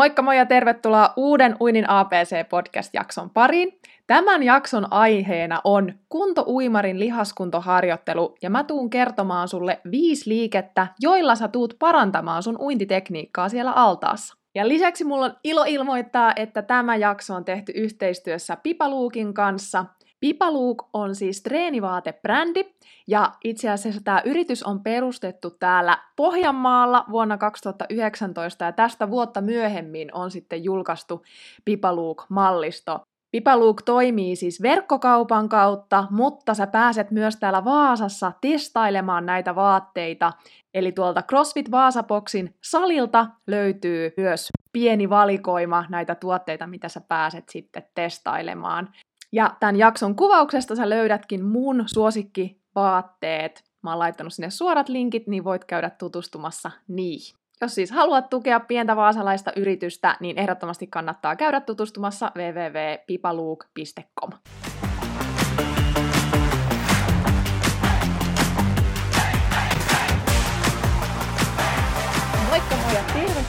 Moikka moi ja tervetuloa uuden Uinin APC-podcast-jakson pariin. Tämän jakson aiheena on kuntouimarin lihaskuntoharjoittelu ja mä tuun kertomaan sulle viisi liikettä, joilla sä tuut parantamaan sun uintitekniikkaa siellä altaassa. Ja lisäksi mulla on ilo ilmoittaa, että tämä jakso on tehty yhteistyössä Pipaluukin kanssa. Pipaluuk on siis treenivaateբrändi, ja itse asiassa tämä yritys on perustettu täällä Pohjanmaalla vuonna 2019, ja tästä vuotta myöhemmin on sitten julkaistu Pipaluuk-mallisto. Pipaluuk toimii siis verkkokaupan kautta, mutta sä pääset myös täällä Vaasassa testailemaan näitä vaatteita. Eli tuolta CrossFit Vaasapoksin salilta löytyy myös pieni valikoima näitä tuotteita, mitä sä pääset sitten testailemaan. Ja tämän jakson kuvauksesta sä löydätkin mun suosikkivaatteet. Mä oon laittanut sinne suorat linkit, niin voit käydä tutustumassa niihin. Jos siis haluat tukea pientä vaasalaista yritystä, niin ehdottomasti kannattaa käydä tutustumassa www.pipaluuk.com.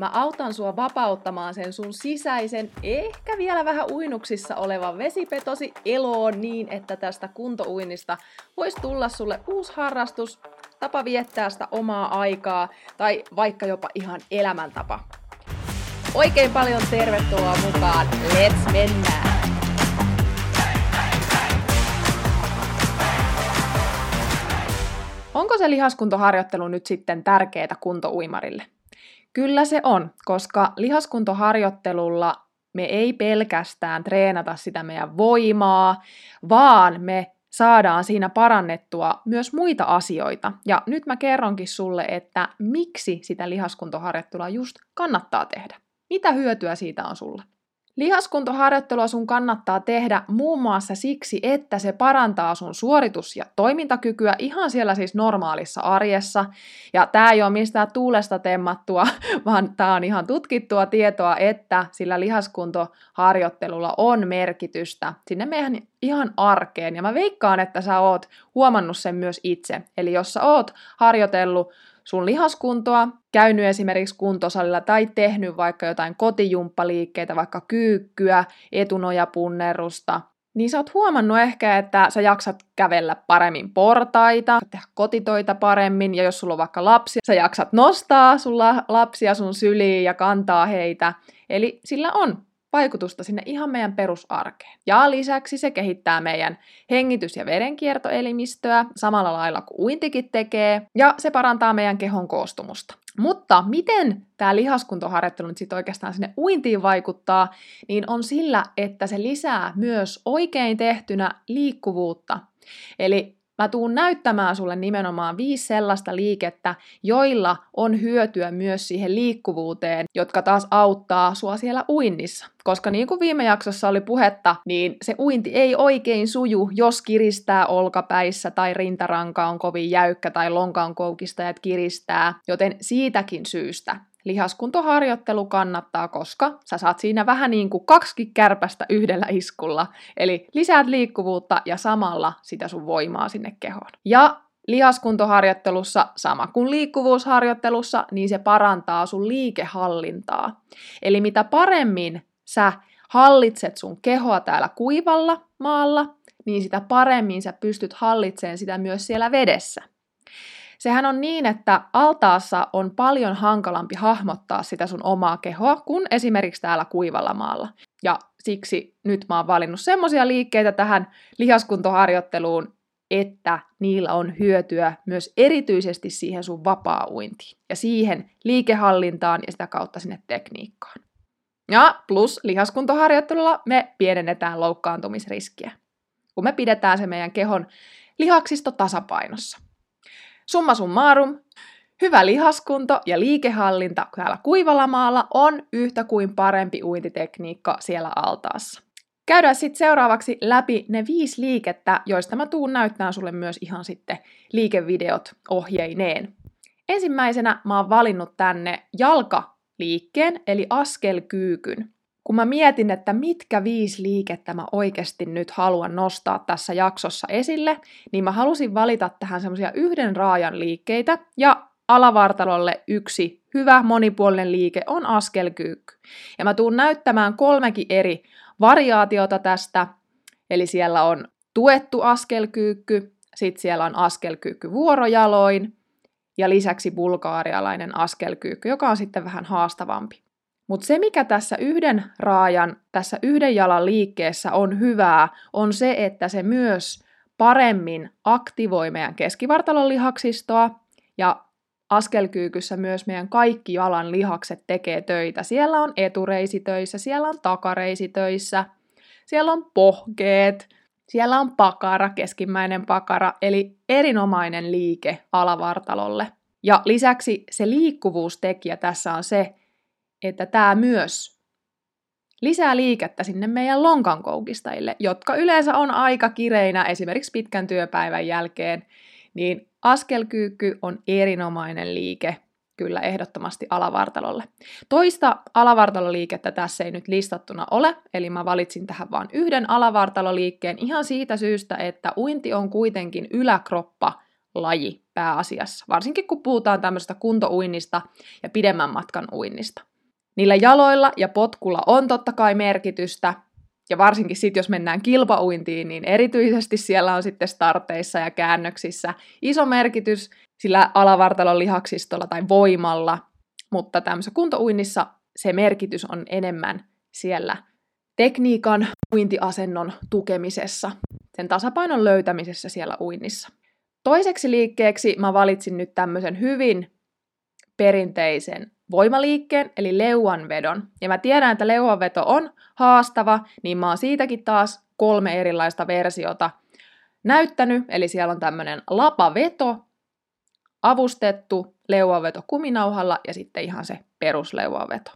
Mä autan sua vapauttamaan sen sun sisäisen, ehkä vielä vähän uinuksissa olevan vesipetosi eloon niin, että tästä kuntouinnista voisi tulla sulle uusi harrastus, tapa viettää sitä omaa aikaa tai vaikka jopa ihan elämäntapa. Oikein paljon tervetuloa mukaan. Let's mennään! Onko se lihaskuntoharjoittelu nyt sitten tärkeää kuntouimarille? Kyllä se on, koska lihaskuntoharjoittelulla me ei pelkästään treenata sitä meidän voimaa, vaan me saadaan siinä parannettua myös muita asioita. Ja nyt mä kerronkin sulle, että miksi sitä lihaskuntoharjoittelua just kannattaa tehdä. Mitä hyötyä siitä on sulle? Lihaskuntoharjoittelua sun kannattaa tehdä muun muassa siksi, että se parantaa sun suoritus- ja toimintakykyä ihan siellä siis normaalissa arjessa. Ja tämä ei ole mistään tuulesta temmattua, vaan tämä on ihan tutkittua tietoa, että sillä lihaskuntoharjoittelulla on merkitystä sinne meidän ihan arkeen. Ja mä veikkaan, että sä oot huomannut sen myös itse. Eli jos sä oot harjoitellut sun lihaskuntoa, käynyt esimerkiksi kuntosalilla tai tehnyt vaikka jotain kotijumppaliikkeitä, vaikka kyykkyä, etunojapunnerusta, niin sä oot huomannut ehkä, että sä jaksat kävellä paremmin portaita, tehdä kotitoita paremmin, ja jos sulla on vaikka lapsi, sä jaksat nostaa sulla lapsia sun syliin ja kantaa heitä. Eli sillä on vaikutusta sinne ihan meidän perusarkeen. Ja lisäksi se kehittää meidän hengitys- ja verenkiertoelimistöä samalla lailla kuin uintikin tekee, ja se parantaa meidän kehon koostumusta. Mutta miten tämä lihaskuntoharjoittelu nyt sitten oikeastaan sinne uintiin vaikuttaa, niin on sillä, että se lisää myös oikein tehtynä liikkuvuutta. Eli Mä tuun näyttämään sulle nimenomaan viisi sellaista liikettä, joilla on hyötyä myös siihen liikkuvuuteen, jotka taas auttaa sua siellä uinnissa. Koska niin kuin viime jaksossa oli puhetta, niin se uinti ei oikein suju, jos kiristää olkapäissä tai rintaranka on kovin jäykkä tai lonkan koukistajat kiristää. Joten siitäkin syystä lihaskuntoharjoittelu kannattaa, koska sä saat siinä vähän niin kuin kaksi kärpästä yhdellä iskulla. Eli lisäät liikkuvuutta ja samalla sitä sun voimaa sinne kehoon. Ja lihaskuntoharjoittelussa, sama kuin liikkuvuusharjoittelussa, niin se parantaa sun liikehallintaa. Eli mitä paremmin sä hallitset sun kehoa täällä kuivalla maalla, niin sitä paremmin sä pystyt hallitsemaan sitä myös siellä vedessä. Sehän on niin, että altaassa on paljon hankalampi hahmottaa sitä sun omaa kehoa kuin esimerkiksi täällä kuivalla maalla. Ja siksi nyt mä oon valinnut semmosia liikkeitä tähän lihaskuntoharjoitteluun, että niillä on hyötyä myös erityisesti siihen sun vapaa-uintiin ja siihen liikehallintaan ja sitä kautta sinne tekniikkaan. Ja plus lihaskuntoharjoittelulla me pienennetään loukkaantumisriskiä, kun me pidetään se meidän kehon lihaksisto tasapainossa. Summa summarum, hyvä lihaskunto ja liikehallinta täällä kuivalla maalla on yhtä kuin parempi uintitekniikka siellä altaassa. Käydään sitten seuraavaksi läpi ne viisi liikettä, joista mä tuun näyttämään sulle myös ihan sitten liikevideot ohjeineen. Ensimmäisenä mä oon valinnut tänne jalkaliikkeen, eli askelkyykyn. Kun mä mietin, että mitkä viisi liikettä mä oikeasti nyt haluan nostaa tässä jaksossa esille, niin mä halusin valita tähän semmoisia yhden raajan liikkeitä, ja alavartalolle yksi hyvä monipuolinen liike on askelkyykky. Ja mä tuun näyttämään kolmekin eri variaatiota tästä, eli siellä on tuettu askelkyykky, sitten siellä on askelkyykky vuorojaloin, ja lisäksi bulgaarialainen askelkyykky, joka on sitten vähän haastavampi. Mutta se, mikä tässä yhden raajan, tässä yhden jalan liikkeessä on hyvää, on se, että se myös paremmin aktivoi meidän keskivartalon lihaksistoa ja askelkyykyssä myös meidän kaikki jalan lihakset tekee töitä. Siellä on etureisi töissä, siellä on takareisi töissä, siellä on pohkeet, siellä on pakara, keskimmäinen pakara, eli erinomainen liike alavartalolle. Ja lisäksi se liikkuvuustekijä tässä on se, että tämä myös lisää liikettä sinne meidän lonkankoukistajille, jotka yleensä on aika kireinä esimerkiksi pitkän työpäivän jälkeen, niin askelkyykky on erinomainen liike kyllä ehdottomasti alavartalolle. Toista alavartaloliikettä tässä ei nyt listattuna ole, eli mä valitsin tähän vain yhden alavartaloliikkeen ihan siitä syystä, että uinti on kuitenkin yläkroppa laji pääasiassa, varsinkin kun puhutaan tämmöisestä kuntouinnista ja pidemmän matkan uinnista. Niillä jaloilla ja potkulla on totta kai merkitystä, ja varsinkin sitten, jos mennään kilpauintiin, niin erityisesti siellä on sitten starteissa ja käännöksissä iso merkitys sillä alavartalon lihaksistolla tai voimalla, mutta tämmöisessä kuntouinnissa se merkitys on enemmän siellä tekniikan, uintiasennon tukemisessa, sen tasapainon löytämisessä siellä uinnissa. Toiseksi liikkeeksi mä valitsin nyt tämmöisen hyvin perinteisen voimaliikkeen, eli leuanvedon. Ja mä tiedän, että leuanveto on haastava, niin mä oon siitäkin taas kolme erilaista versiota näyttänyt. Eli siellä on tämmöinen lapaveto, avustettu leuanveto kuminauhalla ja sitten ihan se perusleuanveto.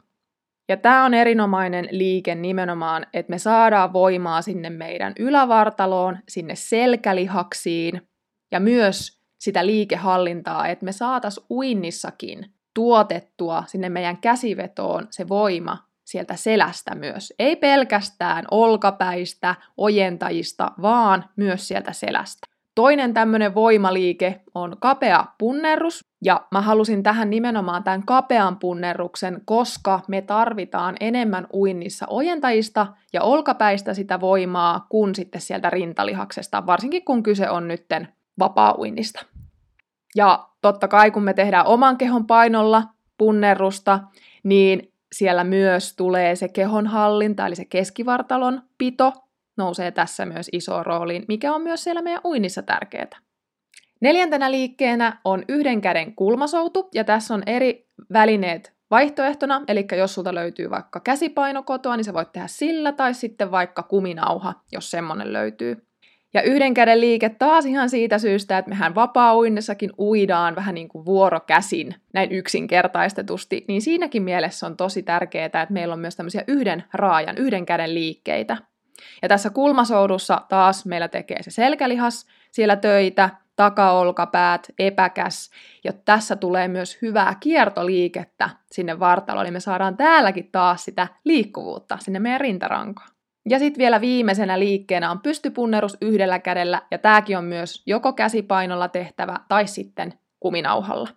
Ja tämä on erinomainen liike nimenomaan, että me saadaan voimaa sinne meidän ylävartaloon, sinne selkälihaksiin ja myös sitä liikehallintaa, että me saatas uinnissakin tuotettua sinne meidän käsivetoon se voima sieltä selästä myös. Ei pelkästään olkapäistä, ojentajista, vaan myös sieltä selästä. Toinen tämmöinen voimaliike on kapea punnerrus, ja mä halusin tähän nimenomaan tämän kapean punnerruksen, koska me tarvitaan enemmän uinnissa ojentajista ja olkapäistä sitä voimaa kuin sitten sieltä rintalihaksesta, varsinkin kun kyse on nytten vapaa-uinnista. Ja totta kai kun me tehdään oman kehon painolla punnerusta, niin siellä myös tulee se kehonhallinta, eli se keskivartalon pito nousee tässä myös isoon rooliin, mikä on myös siellä meidän uinnissa tärkeää. Neljäntenä liikkeenä on yhden käden kulmasoutu, ja tässä on eri välineet vaihtoehtona, eli jos sulta löytyy vaikka käsipaino kotoa, niin sä voit tehdä sillä, tai sitten vaikka kuminauha, jos semmonen löytyy. Ja yhden käden liike taas ihan siitä syystä, että mehän vapaa-uinnessakin uidaan vähän niin kuin vuorokäsin, näin yksinkertaistetusti, niin siinäkin mielessä on tosi tärkeää, että meillä on myös tämmöisiä yhden raajan, yhden käden liikkeitä. Ja tässä kulmasoudussa taas meillä tekee se selkälihas siellä töitä, takaolkapäät, epäkäs, ja tässä tulee myös hyvää kiertoliikettä sinne vartaloon, niin me saadaan täälläkin taas sitä liikkuvuutta sinne meidän rintarankoon. Ja sitten vielä viimeisenä liikkeenä on pystypunnerus yhdellä kädellä, ja tämäkin on myös joko käsipainolla tehtävä tai sitten kuminauhalla.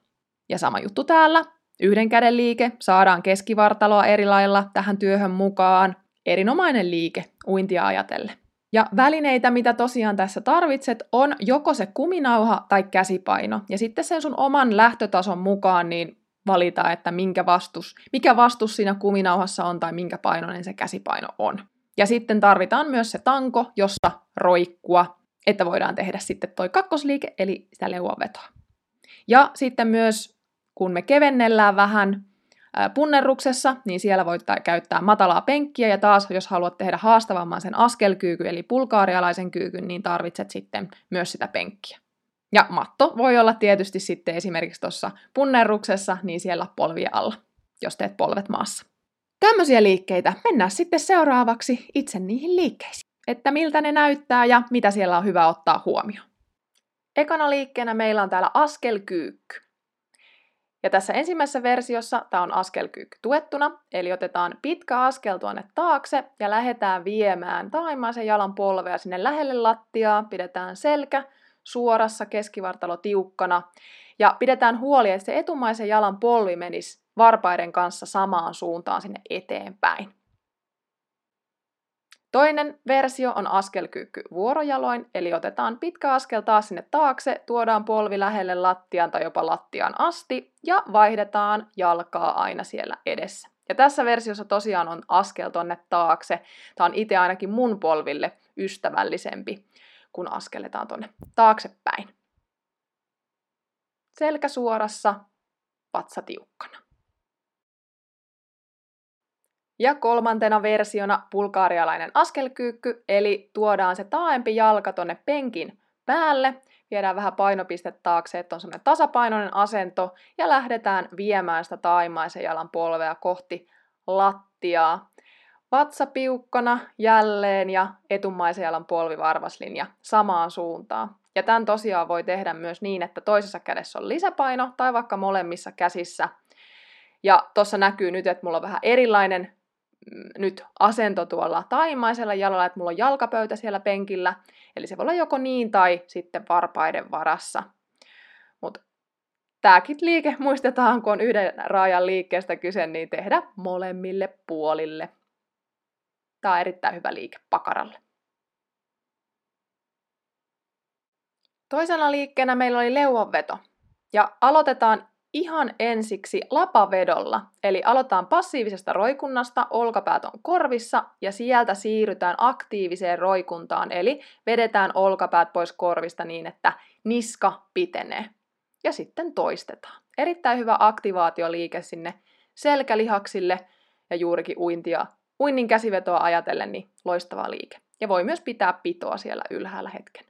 Ja sama juttu täällä, yhden käden liike, saadaan keskivartaloa eri lailla tähän työhön mukaan. Erinomainen liike uintia ajatellen. Ja välineitä, mitä tosiaan tässä tarvitset, on joko se kuminauha tai käsipaino. Ja sitten sen sun oman lähtötason mukaan niin valita, että minkä vastus, mikä vastus siinä kuminauhassa on tai minkä painoinen se käsipaino on. Ja sitten tarvitaan myös se tanko, jossa roikkua, että voidaan tehdä sitten toi kakkosliike, eli sitä leuavetoa. Ja sitten myös, kun me kevennellään vähän punnerruksessa, niin siellä voit käyttää matalaa penkkiä, ja taas jos haluat tehdä haastavamman sen askelkyykyn, eli pulkaarialaisen kyykyn, niin tarvitset sitten myös sitä penkkiä. Ja matto voi olla tietysti sitten esimerkiksi tuossa punnerruksessa, niin siellä polvien alla, jos teet polvet maassa. Tämmöisiä liikkeitä. Mennään sitten seuraavaksi itse niihin liikkeisiin. Että miltä ne näyttää ja mitä siellä on hyvä ottaa huomioon. Ekana liikkeenä meillä on täällä askelkyykky. Ja tässä ensimmäisessä versiossa tämä on askelkyykky tuettuna, eli otetaan pitkä askel tuonne taakse ja lähdetään viemään taimaisen jalan polvea sinne lähelle lattiaa, pidetään selkä suorassa, keskivartalo tiukkana ja pidetään huoli, että se etumaisen jalan polvi menisi varpaiden kanssa samaan suuntaan sinne eteenpäin. Toinen versio on askelkyykky vuorojaloin, eli otetaan pitkä askel taas sinne taakse, tuodaan polvi lähelle lattiaan tai jopa lattiaan asti ja vaihdetaan jalkaa aina siellä edessä. Ja tässä versiossa tosiaan on askel tonne taakse. Tämä on itse ainakin mun polville ystävällisempi, kun askeletaan tonne taaksepäin. Selkä suorassa, vatsa tiukkana. Ja kolmantena versiona bulgaarialainen askelkyykky, eli tuodaan se taaempi jalka tonne penkin päälle, viedään vähän painopistettä taakse, että on semmoinen tasapainoinen asento, ja lähdetään viemään sitä taimaisen jalan polvea kohti lattiaa. Vatsa piukkana jälleen ja etumaisen jalan polvivarvaslinja samaan suuntaan. Ja tämän tosiaan voi tehdä myös niin, että toisessa kädessä on lisäpaino tai vaikka molemmissa käsissä. Ja tuossa näkyy nyt, että mulla on vähän erilainen nyt asento tuolla taimaisella jalalla, että mulla on jalkapöytä siellä penkillä. Eli se voi olla joko niin tai sitten varpaiden varassa. Mutta tämäkin liike muistetaan, kun on yhden raajan liikkeestä kyse, niin tehdä molemmille puolille. Tämä on erittäin hyvä liike pakaralle. Toisena liikkeenä meillä oli leuanveto. Ja aloitetaan ihan ensiksi lapavedolla, eli aloitetaan passiivisesta roikunnasta, olkapäät on korvissa ja sieltä siirrytään aktiiviseen roikuntaan, eli vedetään olkapäät pois korvista niin, että niska pitenee. Ja sitten toistetaan. Erittäin hyvä aktivaatioliike sinne selkälihaksille ja juurikin uintia, uinnin käsivetoa ajatellen, niin loistava liike. Ja voi myös pitää pitoa siellä ylhäällä hetken.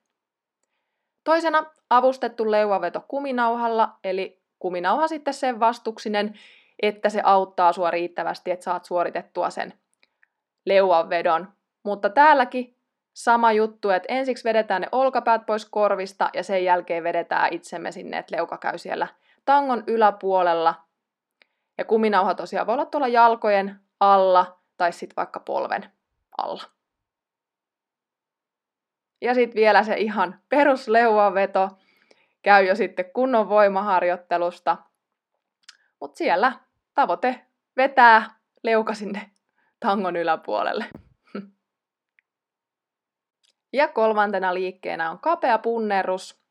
Toisena avustettu leuaveto kuminauhalla, eli kuminauha sitten sen vastuksinen, että se auttaa sua riittävästi, että saat suoritettua sen leuanvedon. Mutta täälläkin sama juttu, että ensiksi vedetään ne olkapäät pois korvista ja sen jälkeen vedetään itsemme sinne, että leuka käy siellä tangon yläpuolella. Ja kuminauha tosiaan voi olla tuolla jalkojen alla tai sitten vaikka polven alla. Ja sitten vielä se ihan perusleuanveto, käy jo sitten kunnon voimaharjoittelusta. Mutta siellä tavoite vetää leuka sinne tangon yläpuolelle. Ja kolmantena liikkeenä on kapea punnerus.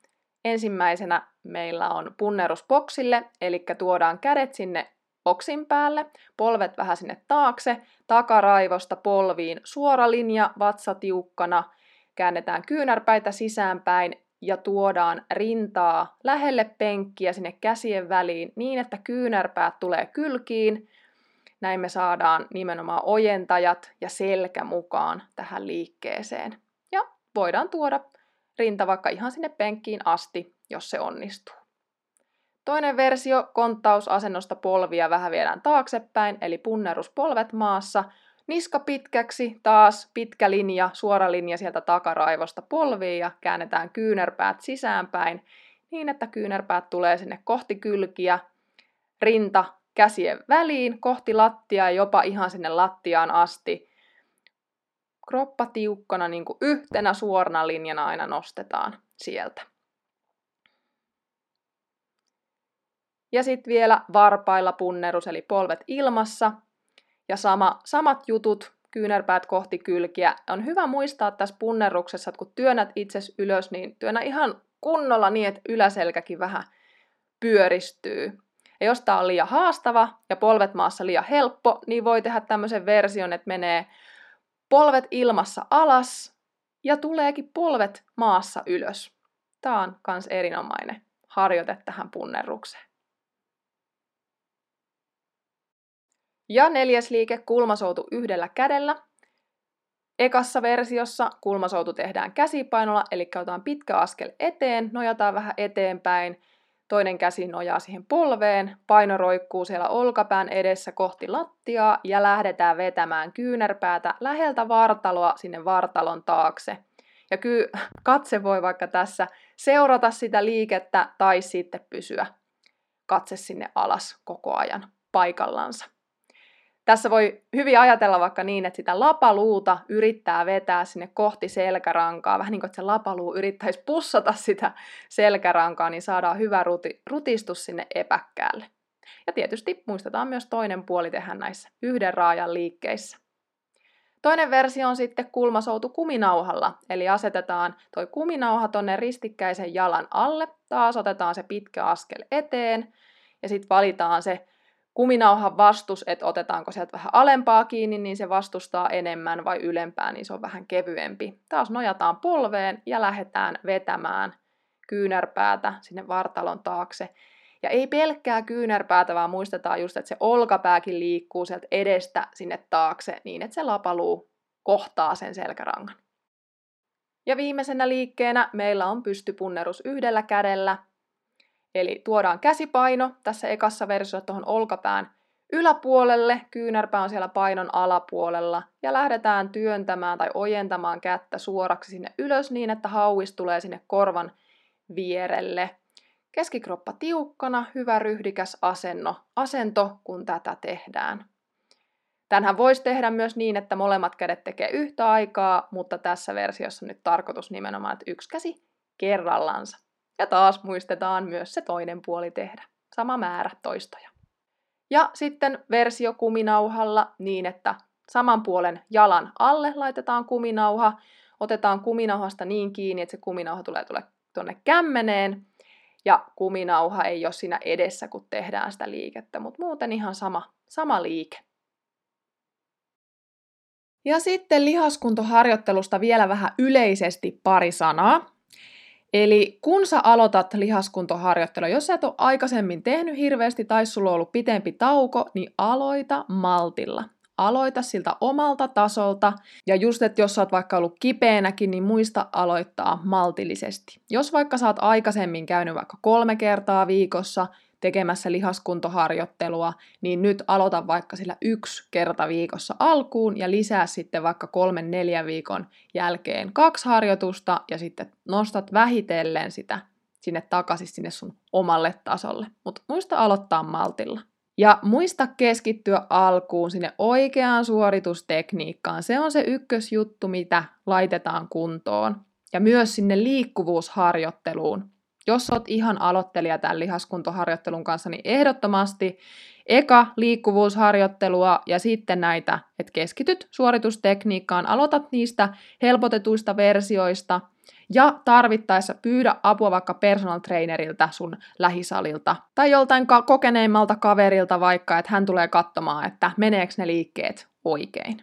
Ensimmäisenä meillä on punnerus boksille, eli tuodaan kädet sinne boksin päälle, polvet vähän sinne taakse, takaraivosta polviin suora linja, vatsa tiukkana, käännetään kyynärpäitä sisäänpäin ja tuodaan rintaa lähelle penkkiä sinne käsien väliin niin, että kyynärpäät tulee kylkiin. Näin me saadaan nimenomaan ojentajat ja selkä mukaan tähän liikkeeseen. Ja voidaan tuoda rinta vaikka ihan sinne penkkiin asti, jos se onnistuu. Toinen versio, konttausasennosta polvia vähän viedään taaksepäin, eli punnerus polvet maassa – Niska pitkäksi, taas pitkä linja, suora linja sieltä takaraivosta polviin ja käännetään kyynärpäät sisäänpäin niin, että kyynärpäät tulee sinne kohti kylkiä, rinta käsien väliin, kohti lattiaa jopa ihan sinne lattiaan asti. Kroppa tiukkana niin kuin yhtenä suorana linjana aina nostetaan sieltä. Ja sitten vielä varpailla punnerus, eli polvet ilmassa, ja sama, samat jutut, kyynärpäät kohti kylkiä. On hyvä muistaa tässä punneruksessa, että kun työnnät itse ylös, niin työnnä ihan kunnolla niin, että yläselkäkin vähän pyöristyy. Ja jos tämä on liian haastava ja polvet maassa liian helppo, niin voi tehdä tämmöisen version, että menee polvet ilmassa alas ja tuleekin polvet maassa ylös. Tämä on myös erinomainen harjoite tähän punnerukseen. Ja neljäs liike, kulmasoutu yhdellä kädellä. Ekassa versiossa kulmasoutu tehdään käsipainolla, eli otetaan pitkä askel eteen, nojataan vähän eteenpäin, toinen käsi nojaa siihen polveen, paino roikkuu siellä olkapään edessä kohti lattiaa ja lähdetään vetämään kyynärpäätä läheltä vartaloa sinne vartalon taakse. Ja ky- katse voi vaikka tässä seurata sitä liikettä tai sitten pysyä katse sinne alas koko ajan paikallansa. Tässä voi hyvin ajatella vaikka niin, että sitä lapaluuta yrittää vetää sinne kohti selkärankaa, vähän niin kuin että se lapaluu yrittäisi pussata sitä selkärankaa, niin saadaan hyvä ruti, rutistus sinne epäkkäälle. Ja tietysti muistetaan myös toinen puoli tehdä näissä yhden raajan liikkeissä. Toinen versio on sitten kulmasoutu kuminauhalla, eli asetetaan toi kuminauha tonne ristikkäisen jalan alle, taas otetaan se pitkä askel eteen, ja sitten valitaan se kuminauhan vastus, että otetaanko sieltä vähän alempaa kiinni, niin se vastustaa enemmän vai ylempää, niin se on vähän kevyempi. Taas nojataan polveen ja lähdetään vetämään kyynärpäätä sinne vartalon taakse. Ja ei pelkkää kyynärpäätä, vaan muistetaan just, että se olkapääkin liikkuu sieltä edestä sinne taakse niin, että se lapaluu kohtaa sen selkärangan. Ja viimeisenä liikkeenä meillä on pystypunnerus yhdellä kädellä Eli tuodaan käsipaino tässä ekassa versiossa tuohon olkapään yläpuolelle, kyynärpää on siellä painon alapuolella, ja lähdetään työntämään tai ojentamaan kättä suoraksi sinne ylös niin, että hauis tulee sinne korvan vierelle. Keskikroppa tiukkana, hyvä ryhdikäs asenno, asento, kun tätä tehdään. Tänhän voisi tehdä myös niin, että molemmat kädet tekee yhtä aikaa, mutta tässä versiossa nyt tarkoitus nimenomaan, että yksi käsi kerrallansa. Ja taas muistetaan myös se toinen puoli tehdä. Sama määrä toistoja. Ja sitten versio kuminauhalla niin, että saman puolen jalan alle laitetaan kuminauha. Otetaan kuminauhasta niin kiinni, että se kuminauha tulee tuonne kämmeneen. Ja kuminauha ei ole siinä edessä, kun tehdään sitä liikettä, mutta muuten ihan sama, sama liike. Ja sitten lihaskuntoharjoittelusta vielä vähän yleisesti pari sanaa. Eli kun sä aloitat lihaskuntoharjoittelua, jos sä et ole aikaisemmin tehnyt hirveästi tai sulla on ollut pitempi tauko, niin aloita maltilla. Aloita siltä omalta tasolta. Ja just, että jos sä oot vaikka ollut kipeänäkin, niin muista aloittaa maltillisesti. Jos vaikka sä oot aikaisemmin käynyt vaikka kolme kertaa viikossa, tekemässä lihaskuntoharjoittelua, niin nyt aloita vaikka sillä yksi kerta viikossa alkuun ja lisää sitten vaikka kolmen neljän viikon jälkeen kaksi harjoitusta ja sitten nostat vähitellen sitä sinne takaisin sinne sun omalle tasolle. Mutta muista aloittaa maltilla. Ja muista keskittyä alkuun sinne oikeaan suoritustekniikkaan. Se on se ykkösjuttu, mitä laitetaan kuntoon. Ja myös sinne liikkuvuusharjoitteluun. Jos oot ihan aloittelija tämän lihaskuntoharjoittelun kanssa, niin ehdottomasti eka liikkuvuusharjoittelua ja sitten näitä, että keskityt suoritustekniikkaan, aloitat niistä helpotetuista versioista ja tarvittaessa pyydä apua vaikka personal trainerilta sun lähisalilta tai joltain kokeneemmalta kaverilta vaikka, että hän tulee katsomaan, että meneekö ne liikkeet oikein.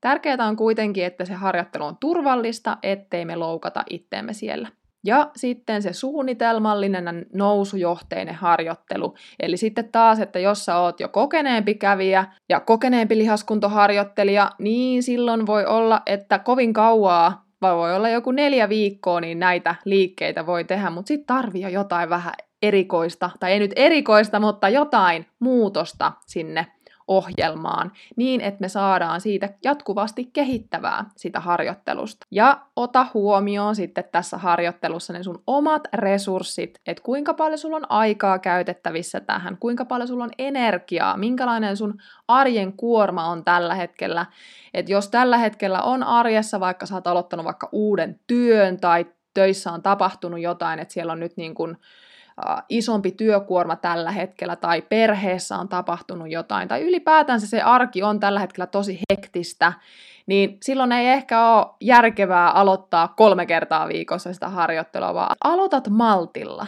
Tärkeää on kuitenkin, että se harjoittelu on turvallista, ettei me loukata itteemme siellä. Ja sitten se suunnitelmallinen nousujohteinen harjoittelu. Eli sitten taas, että jos sä oot jo kokeneempi kävijä ja kokeneempi lihaskuntoharjoittelija, niin silloin voi olla, että kovin kauaa, vai voi olla joku neljä viikkoa, niin näitä liikkeitä voi tehdä, mutta sitten tarvii jo jotain vähän erikoista, tai ei nyt erikoista, mutta jotain muutosta sinne ohjelmaan niin, että me saadaan siitä jatkuvasti kehittävää sitä harjoittelusta. Ja ota huomioon sitten tässä harjoittelussa ne sun omat resurssit, että kuinka paljon sulla on aikaa käytettävissä tähän, kuinka paljon sulla on energiaa, minkälainen sun arjen kuorma on tällä hetkellä. Että jos tällä hetkellä on arjessa, vaikka sä oot aloittanut vaikka uuden työn tai töissä on tapahtunut jotain, että siellä on nyt niin kuin isompi työkuorma tällä hetkellä tai perheessä on tapahtunut jotain tai ylipäätänsä se arki on tällä hetkellä tosi hektistä, niin silloin ei ehkä ole järkevää aloittaa kolme kertaa viikossa sitä harjoittelua, vaan aloitat maltilla.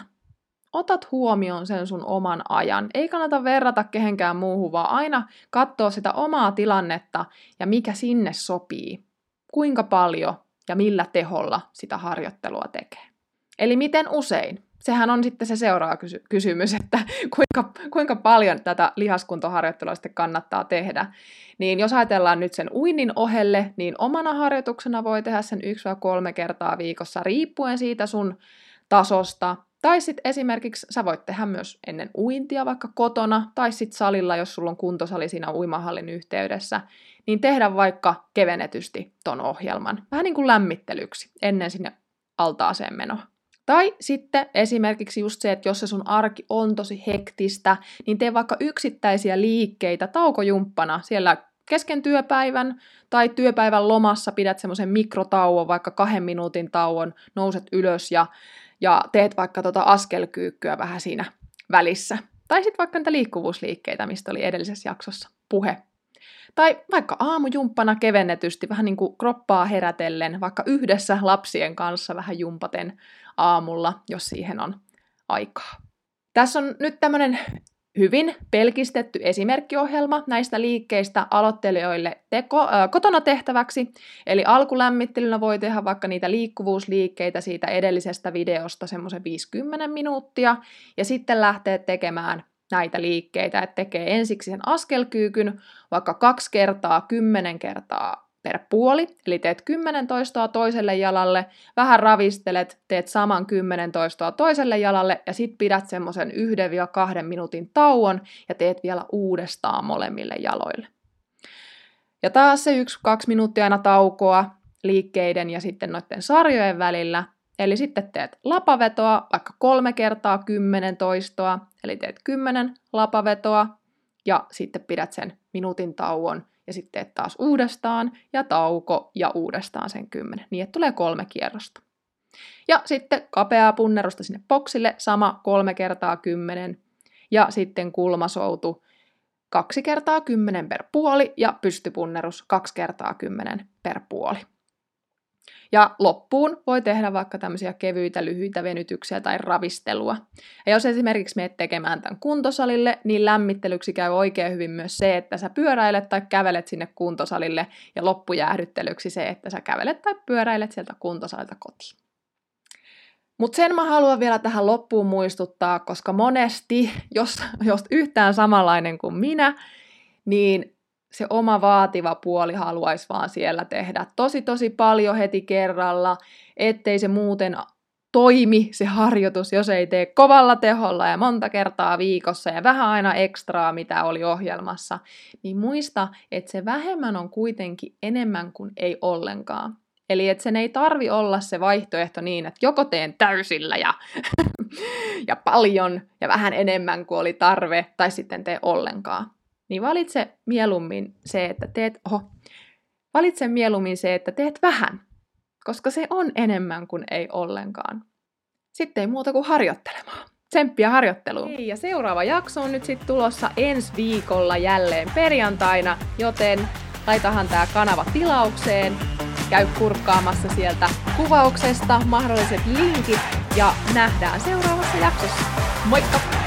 Otat huomioon sen sun oman ajan. Ei kannata verrata kehenkään muuhun, vaan aina katsoa sitä omaa tilannetta ja mikä sinne sopii. Kuinka paljon ja millä teholla sitä harjoittelua tekee. Eli miten usein? Sehän on sitten se seuraava kysy- kysymys, että kuinka, kuinka paljon tätä lihaskuntoharjoittelua sitten kannattaa tehdä. Niin jos ajatellaan nyt sen uinnin ohelle, niin omana harjoituksena voi tehdä sen 1-3 kertaa viikossa riippuen siitä sun tasosta. Tai sitten esimerkiksi sä voit tehdä myös ennen uintia vaikka kotona, tai sitten salilla, jos sulla on kuntosali siinä uimahallin yhteydessä, niin tehdä vaikka kevenetysti ton ohjelman. Vähän niin kuin lämmittelyksi ennen sinne altaaseen menoa. Tai sitten esimerkiksi just se, että jos se sun arki on tosi hektistä, niin tee vaikka yksittäisiä liikkeitä taukojumppana siellä kesken työpäivän tai työpäivän lomassa pidät semmoisen mikrotauon, vaikka kahden minuutin tauon, nouset ylös ja, ja teet vaikka tota askelkyykkyä vähän siinä välissä. Tai sitten vaikka niitä liikkuvuusliikkeitä, mistä oli edellisessä jaksossa puhe. Tai vaikka aamujumppana kevennetysti, vähän niin kuin kroppaa herätellen, vaikka yhdessä lapsien kanssa vähän jumpaten aamulla, jos siihen on aikaa. Tässä on nyt tämmöinen hyvin pelkistetty esimerkkiohjelma näistä liikkeistä aloittelijoille teko, äh, kotona tehtäväksi. Eli alkulämmittelynä voi tehdä vaikka niitä liikkuvuusliikkeitä siitä edellisestä videosta semmoisen 50 minuuttia, ja sitten lähtee tekemään näitä liikkeitä, että tekee ensiksi sen askelkyykyn vaikka kaksi kertaa, kymmenen kertaa per puoli, eli teet 10 toistoa toiselle jalalle, vähän ravistelet, teet saman 10 toistoa toiselle jalalle ja sitten pidät semmoisen 1-2 minuutin tauon ja teet vielä uudestaan molemmille jaloille. Ja taas se 1-2 minuuttia aina taukoa liikkeiden ja sitten noiden sarjojen välillä. Eli sitten teet lapavetoa vaikka kolme kertaa 10 toistoa, eli teet 10 lapavetoa ja sitten pidät sen minuutin tauon ja sitten teet taas uudestaan ja tauko ja uudestaan sen kymmenen, niin että tulee kolme kierrosta. Ja sitten kapeaa punnerusta sinne boksille, sama kolme kertaa kymmenen, ja sitten kulmasoutu kaksi kertaa kymmenen per puoli ja pystypunnerus kaksi kertaa kymmenen per puoli. Ja loppuun voi tehdä vaikka tämmöisiä kevyitä, lyhyitä venytyksiä tai ravistelua. Ja jos esimerkiksi menet tekemään tämän kuntosalille, niin lämmittelyksi käy oikein hyvin myös se, että sä pyöräilet tai kävelet sinne kuntosalille, ja loppujäähdyttelyksi se, että sä kävelet tai pyöräilet sieltä kuntosalilta kotiin. Mutta sen mä haluan vielä tähän loppuun muistuttaa, koska monesti, jos, jos yhtään samanlainen kuin minä, niin se oma vaativa puoli haluaisi vaan siellä tehdä tosi tosi paljon heti kerralla, ettei se muuten toimi se harjoitus, jos ei tee kovalla teholla ja monta kertaa viikossa ja vähän aina ekstraa, mitä oli ohjelmassa, niin muista, että se vähemmän on kuitenkin enemmän kuin ei ollenkaan. Eli että sen ei tarvi olla se vaihtoehto niin, että joko teen täysillä ja, ja paljon ja vähän enemmän kuin oli tarve, tai sitten tee ollenkaan niin valitse mieluummin se, että teet, oho, valitse mieluummin se, että teet vähän, koska se on enemmän kuin ei ollenkaan. Sitten ei muuta kuin harjoittelemaan. Tsemppiä harjoitteluun. Hei, ja seuraava jakso on nyt sitten tulossa ensi viikolla jälleen perjantaina, joten laitahan tämä kanava tilaukseen. Käy kurkkaamassa sieltä kuvauksesta mahdolliset linkit ja nähdään seuraavassa jaksossa. Moikka!